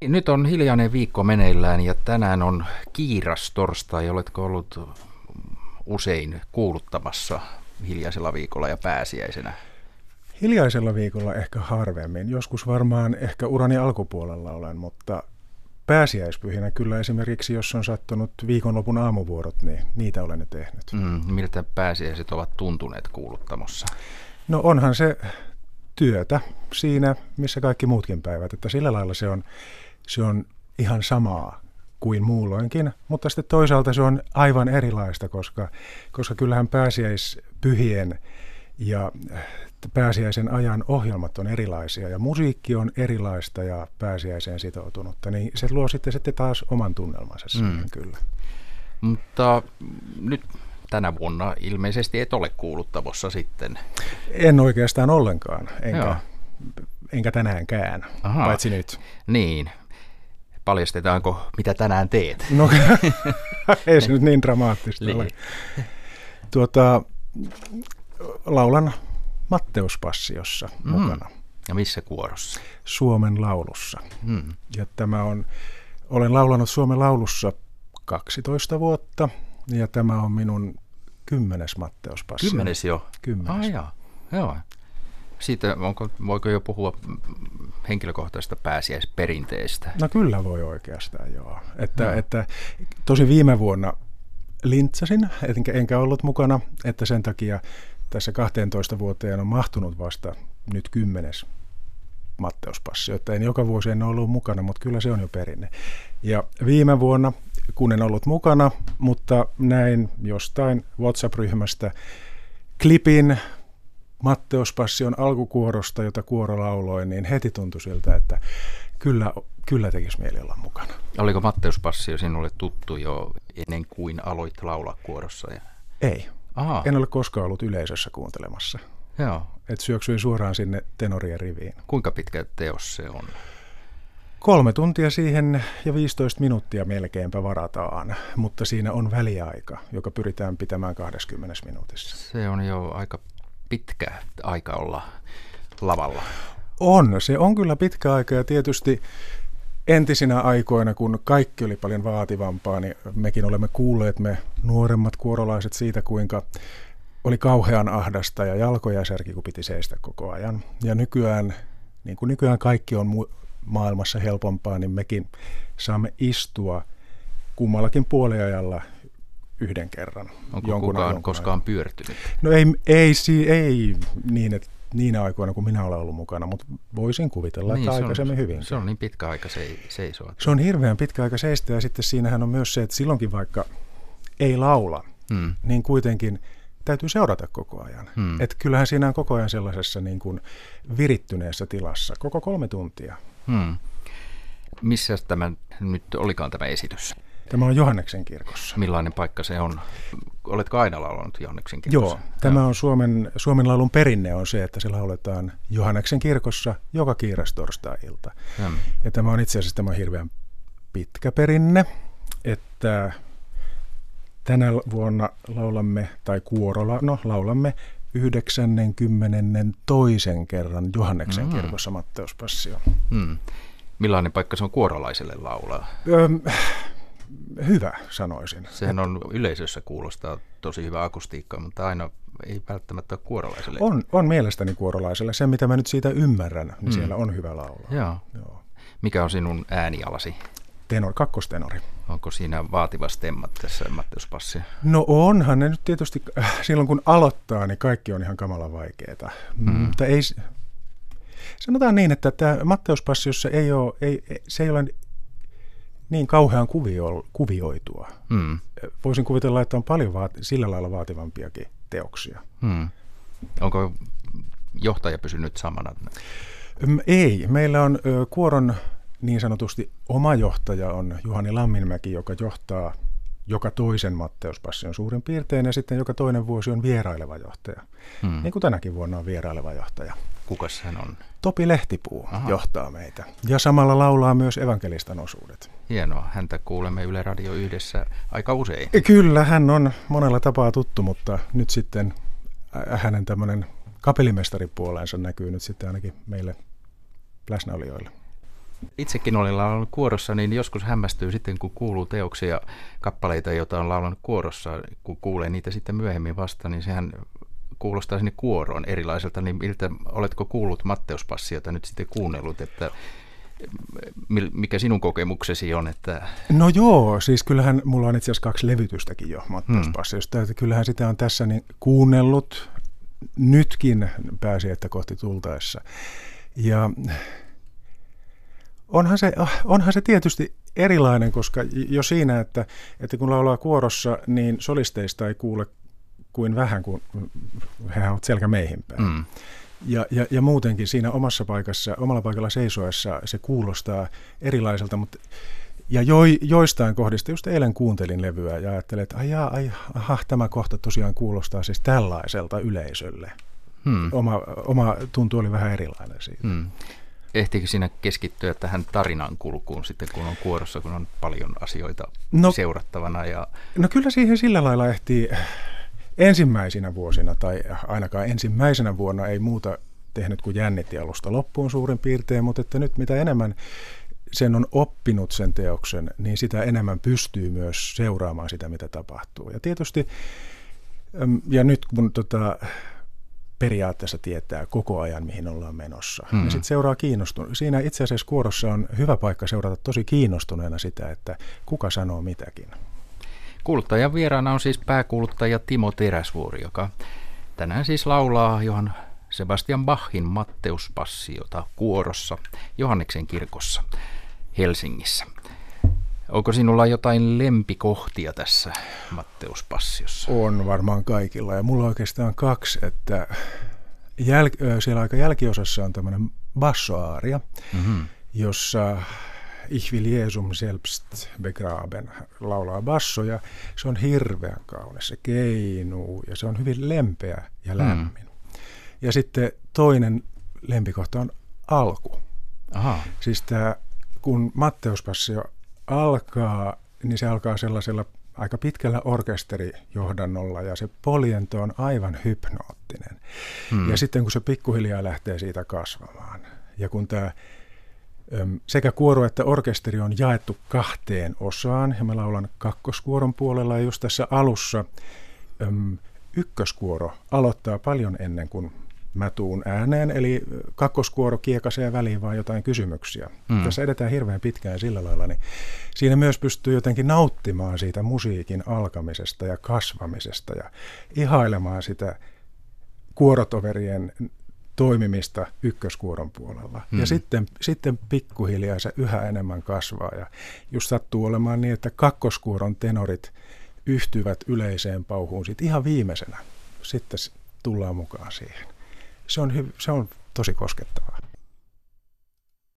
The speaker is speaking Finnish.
Nyt on hiljainen viikko meneillään ja tänään on kiiras torstai. Oletko ollut usein kuuluttamassa hiljaisella viikolla ja pääsiäisenä? Hiljaisella viikolla ehkä harvemmin. Joskus varmaan ehkä urani alkupuolella olen, mutta pääsiäispyhinä kyllä esimerkiksi, jos on sattunut viikonlopun aamuvuorot, niin niitä olen tehnyt. Mm, miltä pääsiäiset ovat tuntuneet kuuluttamossa? No onhan se työtä siinä, missä kaikki muutkin päivät, että sillä lailla se on, se on ihan samaa kuin muulloinkin, mutta sitten toisaalta se on aivan erilaista, koska, koska kyllähän pääsiäispyhien ja pääsiäisen ajan ohjelmat on erilaisia ja musiikki on erilaista ja pääsiäiseen sitoutunutta, niin se luo sitten, sitten taas oman tunnelmansa siihen mm. kyllä. Mutta nyt tänä vuonna ilmeisesti et ole kuuluttavossa sitten. En oikeastaan ollenkaan, enkä, enkä tänäänkään, Aha. paitsi nyt. Niin. Paljastetaanko, mitä tänään teet? No, ei se nyt niin dramaattista niin. ole. Tuota, laulan Matteuspassiossa mm. mukana. Ja missä kuorossa? Suomen laulussa. Mm. Ja tämä on, olen laulanut Suomen laulussa 12 vuotta ja tämä on minun kymmenes Matteuspassi. Kymmenes jo? Kymmenes. Ah, joo. joo. Siitä onko, voiko jo puhua henkilökohtaisesta pääsiäisperinteestä? No kyllä voi oikeastaan, joo. Että, no. että tosi viime vuonna lintsasin, enkä, enkä ollut mukana, että sen takia tässä 12 vuoteen on mahtunut vasta nyt kymmenes Matteuspassi, että en joka vuosi en ollut mukana, mutta kyllä se on jo perinne. Ja viime vuonna, kun en ollut mukana, mutta näin jostain WhatsApp-ryhmästä klipin Matteuspassion alkukuorosta, jota kuoro lauloi, niin heti tuntui siltä, että kyllä, kyllä tekisi mieli olla mukana. Oliko Matteuspassi sinulle tuttu jo ennen kuin aloit laulaa kuorossa? Ja... Ei. Aha. En ole koskaan ollut yleisössä kuuntelemassa. Joo. Et syöksyin suoraan sinne tenorien riviin. Kuinka pitkä teos se on? Kolme tuntia siihen ja 15 minuuttia melkeinpä varataan, mutta siinä on väliaika, joka pyritään pitämään 20 minuutissa. Se on jo aika pitkä aika olla lavalla. On, se on kyllä pitkä aika ja tietysti entisinä aikoina, kun kaikki oli paljon vaativampaa, niin mekin olemme kuulleet me nuoremmat kuorolaiset siitä, kuinka oli kauhean ahdasta ja jalkoja särki, kun piti seistä koko ajan. Ja nykyään, niin kuin nykyään kaikki on mu- maailmassa helpompaa, niin mekin saamme istua kummallakin puoliajalla yhden kerran. Onko jonkun kukaan jonkun koskaan ajan. pyörtynyt? No ei, ei, ei, ei niin, että niinä aikoina, kun minä olen ollut mukana, mutta voisin kuvitella, niin, että aikaisemmin on, hyvin. Se on niin pitkä aika se, seisoa. Se on hirveän pitkä aika seistä ja sitten siinähän on myös se, että silloinkin vaikka ei laula, hmm. niin kuitenkin täytyy seurata koko ajan. Hmm. Että kyllähän siinä on koko ajan sellaisessa niin kuin virittyneessä tilassa, koko kolme tuntia. Hmm. Missä tämä nyt olikaan tämä esitys? Tämä on Johanneksen kirkossa. Millainen paikka se on? Oletko aina laulanut Johanneksen kirkossa? Joo, tämä on Suomen, Suomen laulun perinne on se, että se lauletaan Johanneksen kirkossa joka kiirastorstai-ilta. Hmm. Ja tämä on itse asiassa tämä on hirveän pitkä perinne, että tänä vuonna laulamme, tai kuorolla, no laulamme 92. kerran Johanneksen mm. kirkossa Matteuspassion. Mm. Millainen paikka se on kuorolaiselle laulaa? Öm, hyvä, sanoisin. Sehän on yleisössä kuulostaa tosi hyvä akustiikka, mutta aina ei välttämättä ole kuorolaiselle. On, on mielestäni kuorolaiselle. Se, mitä mä nyt siitä ymmärrän, niin mm. siellä on hyvä laulu. Joo. Joo. Mikä on sinun äänialasi? Tenor, kakkostenori. Onko siinä vaativa stemmat tässä Matteuspassia? No onhan ne nyt tietysti, äh, silloin kun aloittaa, niin kaikki on ihan kamalan vaikeaa. Mm. Mutta ei, sanotaan niin, että tämä Matteuspassiossa ei ole, ei, se ei ole niin kauhean kuvio, kuvioitua. Mm. Voisin kuvitella, että on paljon vaati, sillä lailla vaativampiakin teoksia. Mm. Onko johtaja pysynyt samana? Ei. Meillä on kuoron niin sanotusti oma johtaja on Juhani Lamminmäki, joka johtaa joka toisen Matteuspassion suurin piirtein ja sitten joka toinen vuosi on vieraileva johtaja. Hmm. Niin kuin tänäkin vuonna on vieraileva johtaja. Kuka hän on? Topi Lehtipuu Aha. johtaa meitä. Ja samalla laulaa myös evankelistan osuudet. Hienoa. Häntä kuulemme Yle Radio yhdessä aika usein. Kyllä, hän on monella tapaa tuttu, mutta nyt sitten hänen tämmöinen kapellimestaripuoleensa näkyy nyt sitten ainakin meille läsnäolijoille. Itsekin olin laulanut kuorossa, niin joskus hämmästyy sitten, kun kuuluu teoksia, kappaleita, joita on laulanut kuorossa, kun kuulee niitä sitten myöhemmin vasta, niin sehän kuulostaa sinne kuoroon erilaiselta, niin miltä, oletko kuullut Matteuspassiota nyt sitten kuunnellut, että mikä sinun kokemuksesi on? Että... No joo, siis kyllähän mulla on itse asiassa kaksi levytystäkin jo Matteuspassiosta, hmm. että kyllähän sitä on tässä niin kuunnellut nytkin pääsi, että kohti tultaessa. Ja onhan se, onhan se tietysti erilainen, koska jo siinä, että, että kun laulaa kuorossa, niin solisteista ei kuule kuin vähän, kun he ovat selkä meihin päin. Mm. Ja, ja, ja muutenkin siinä omassa paikassa, omalla paikalla seisoessa se kuulostaa erilaiselta, mutta ja jo, joistain kohdista, just eilen kuuntelin levyä ja ajattelin, että ai, ai aha, tämä kohta tosiaan kuulostaa siis tällaiselta yleisölle. Hmm. Oma, oma tuntu oli vähän erilainen siitä. Hmm. Ehtiikö siinä keskittyä tähän tarinan kulkuun sitten, kun on kuorossa, kun on paljon asioita no, seurattavana? Ja... No kyllä siihen sillä lailla ehtii ensimmäisinä vuosina, tai ainakaan ensimmäisenä vuonna ei muuta tehnyt kuin jännitti alusta loppuun suurin piirtein, mutta että nyt mitä enemmän sen on oppinut sen teoksen, niin sitä enemmän pystyy myös seuraamaan sitä, mitä tapahtuu. Ja tietysti, ja nyt kun tota, periaatteessa tietää koko ajan, mihin ollaan menossa. Hmm. Ja sitten seuraa kiinnostunut. Siinä itse asiassa kuorossa on hyvä paikka seurata tosi kiinnostuneena sitä, että kuka sanoo mitäkin. Kuuluttajan vieraana on siis pääkuuluttaja Timo Teräsvuori, joka tänään siis laulaa Johan Sebastian Bachin Matteuspassiota kuorossa Johanneksen kirkossa Helsingissä. Onko sinulla jotain lempikohtia tässä Matteuspassiossa? On varmaan kaikilla ja mulla oikeastaan kaksi, että jäl- siellä aika jälkiosassa on tämmöinen bassoaaria, mm-hmm. jossa Ich will Jesum selbst begraben laulaa basso ja se on hirveän kaunis, se keinuu ja se on hyvin lempeä ja mm. lämmin. Mm. Ja sitten toinen lempikohta on alku. Aha. Siis tämä, kun Matteuspassia alkaa, niin se alkaa sellaisella aika pitkällä orkesterijohdannolla ja se poljento on aivan hypnoottinen. Hmm. Ja sitten kun se pikkuhiljaa lähtee siitä kasvamaan ja kun tämä sekä kuoro että orkesteri on jaettu kahteen osaan ja mä laulan kakkoskuoron puolella ja just tässä alussa ykköskuoro aloittaa paljon ennen kuin mä tuun ääneen, eli kakkoskuoro kiekasee väliin vaan jotain kysymyksiä. Mm. Tässä edetään hirveän pitkään sillä lailla, niin siinä myös pystyy jotenkin nauttimaan siitä musiikin alkamisesta ja kasvamisesta ja ihailemaan sitä kuorotoverien toimimista ykköskuoron puolella. Mm. Ja sitten, sitten pikkuhiljaa se yhä enemmän kasvaa ja just sattuu olemaan niin, että kakkoskuoron tenorit yhtyvät yleiseen pauhuun sitten ihan viimeisenä. Sitten tullaan mukaan siihen se on, hyv- se on tosi koskettavaa.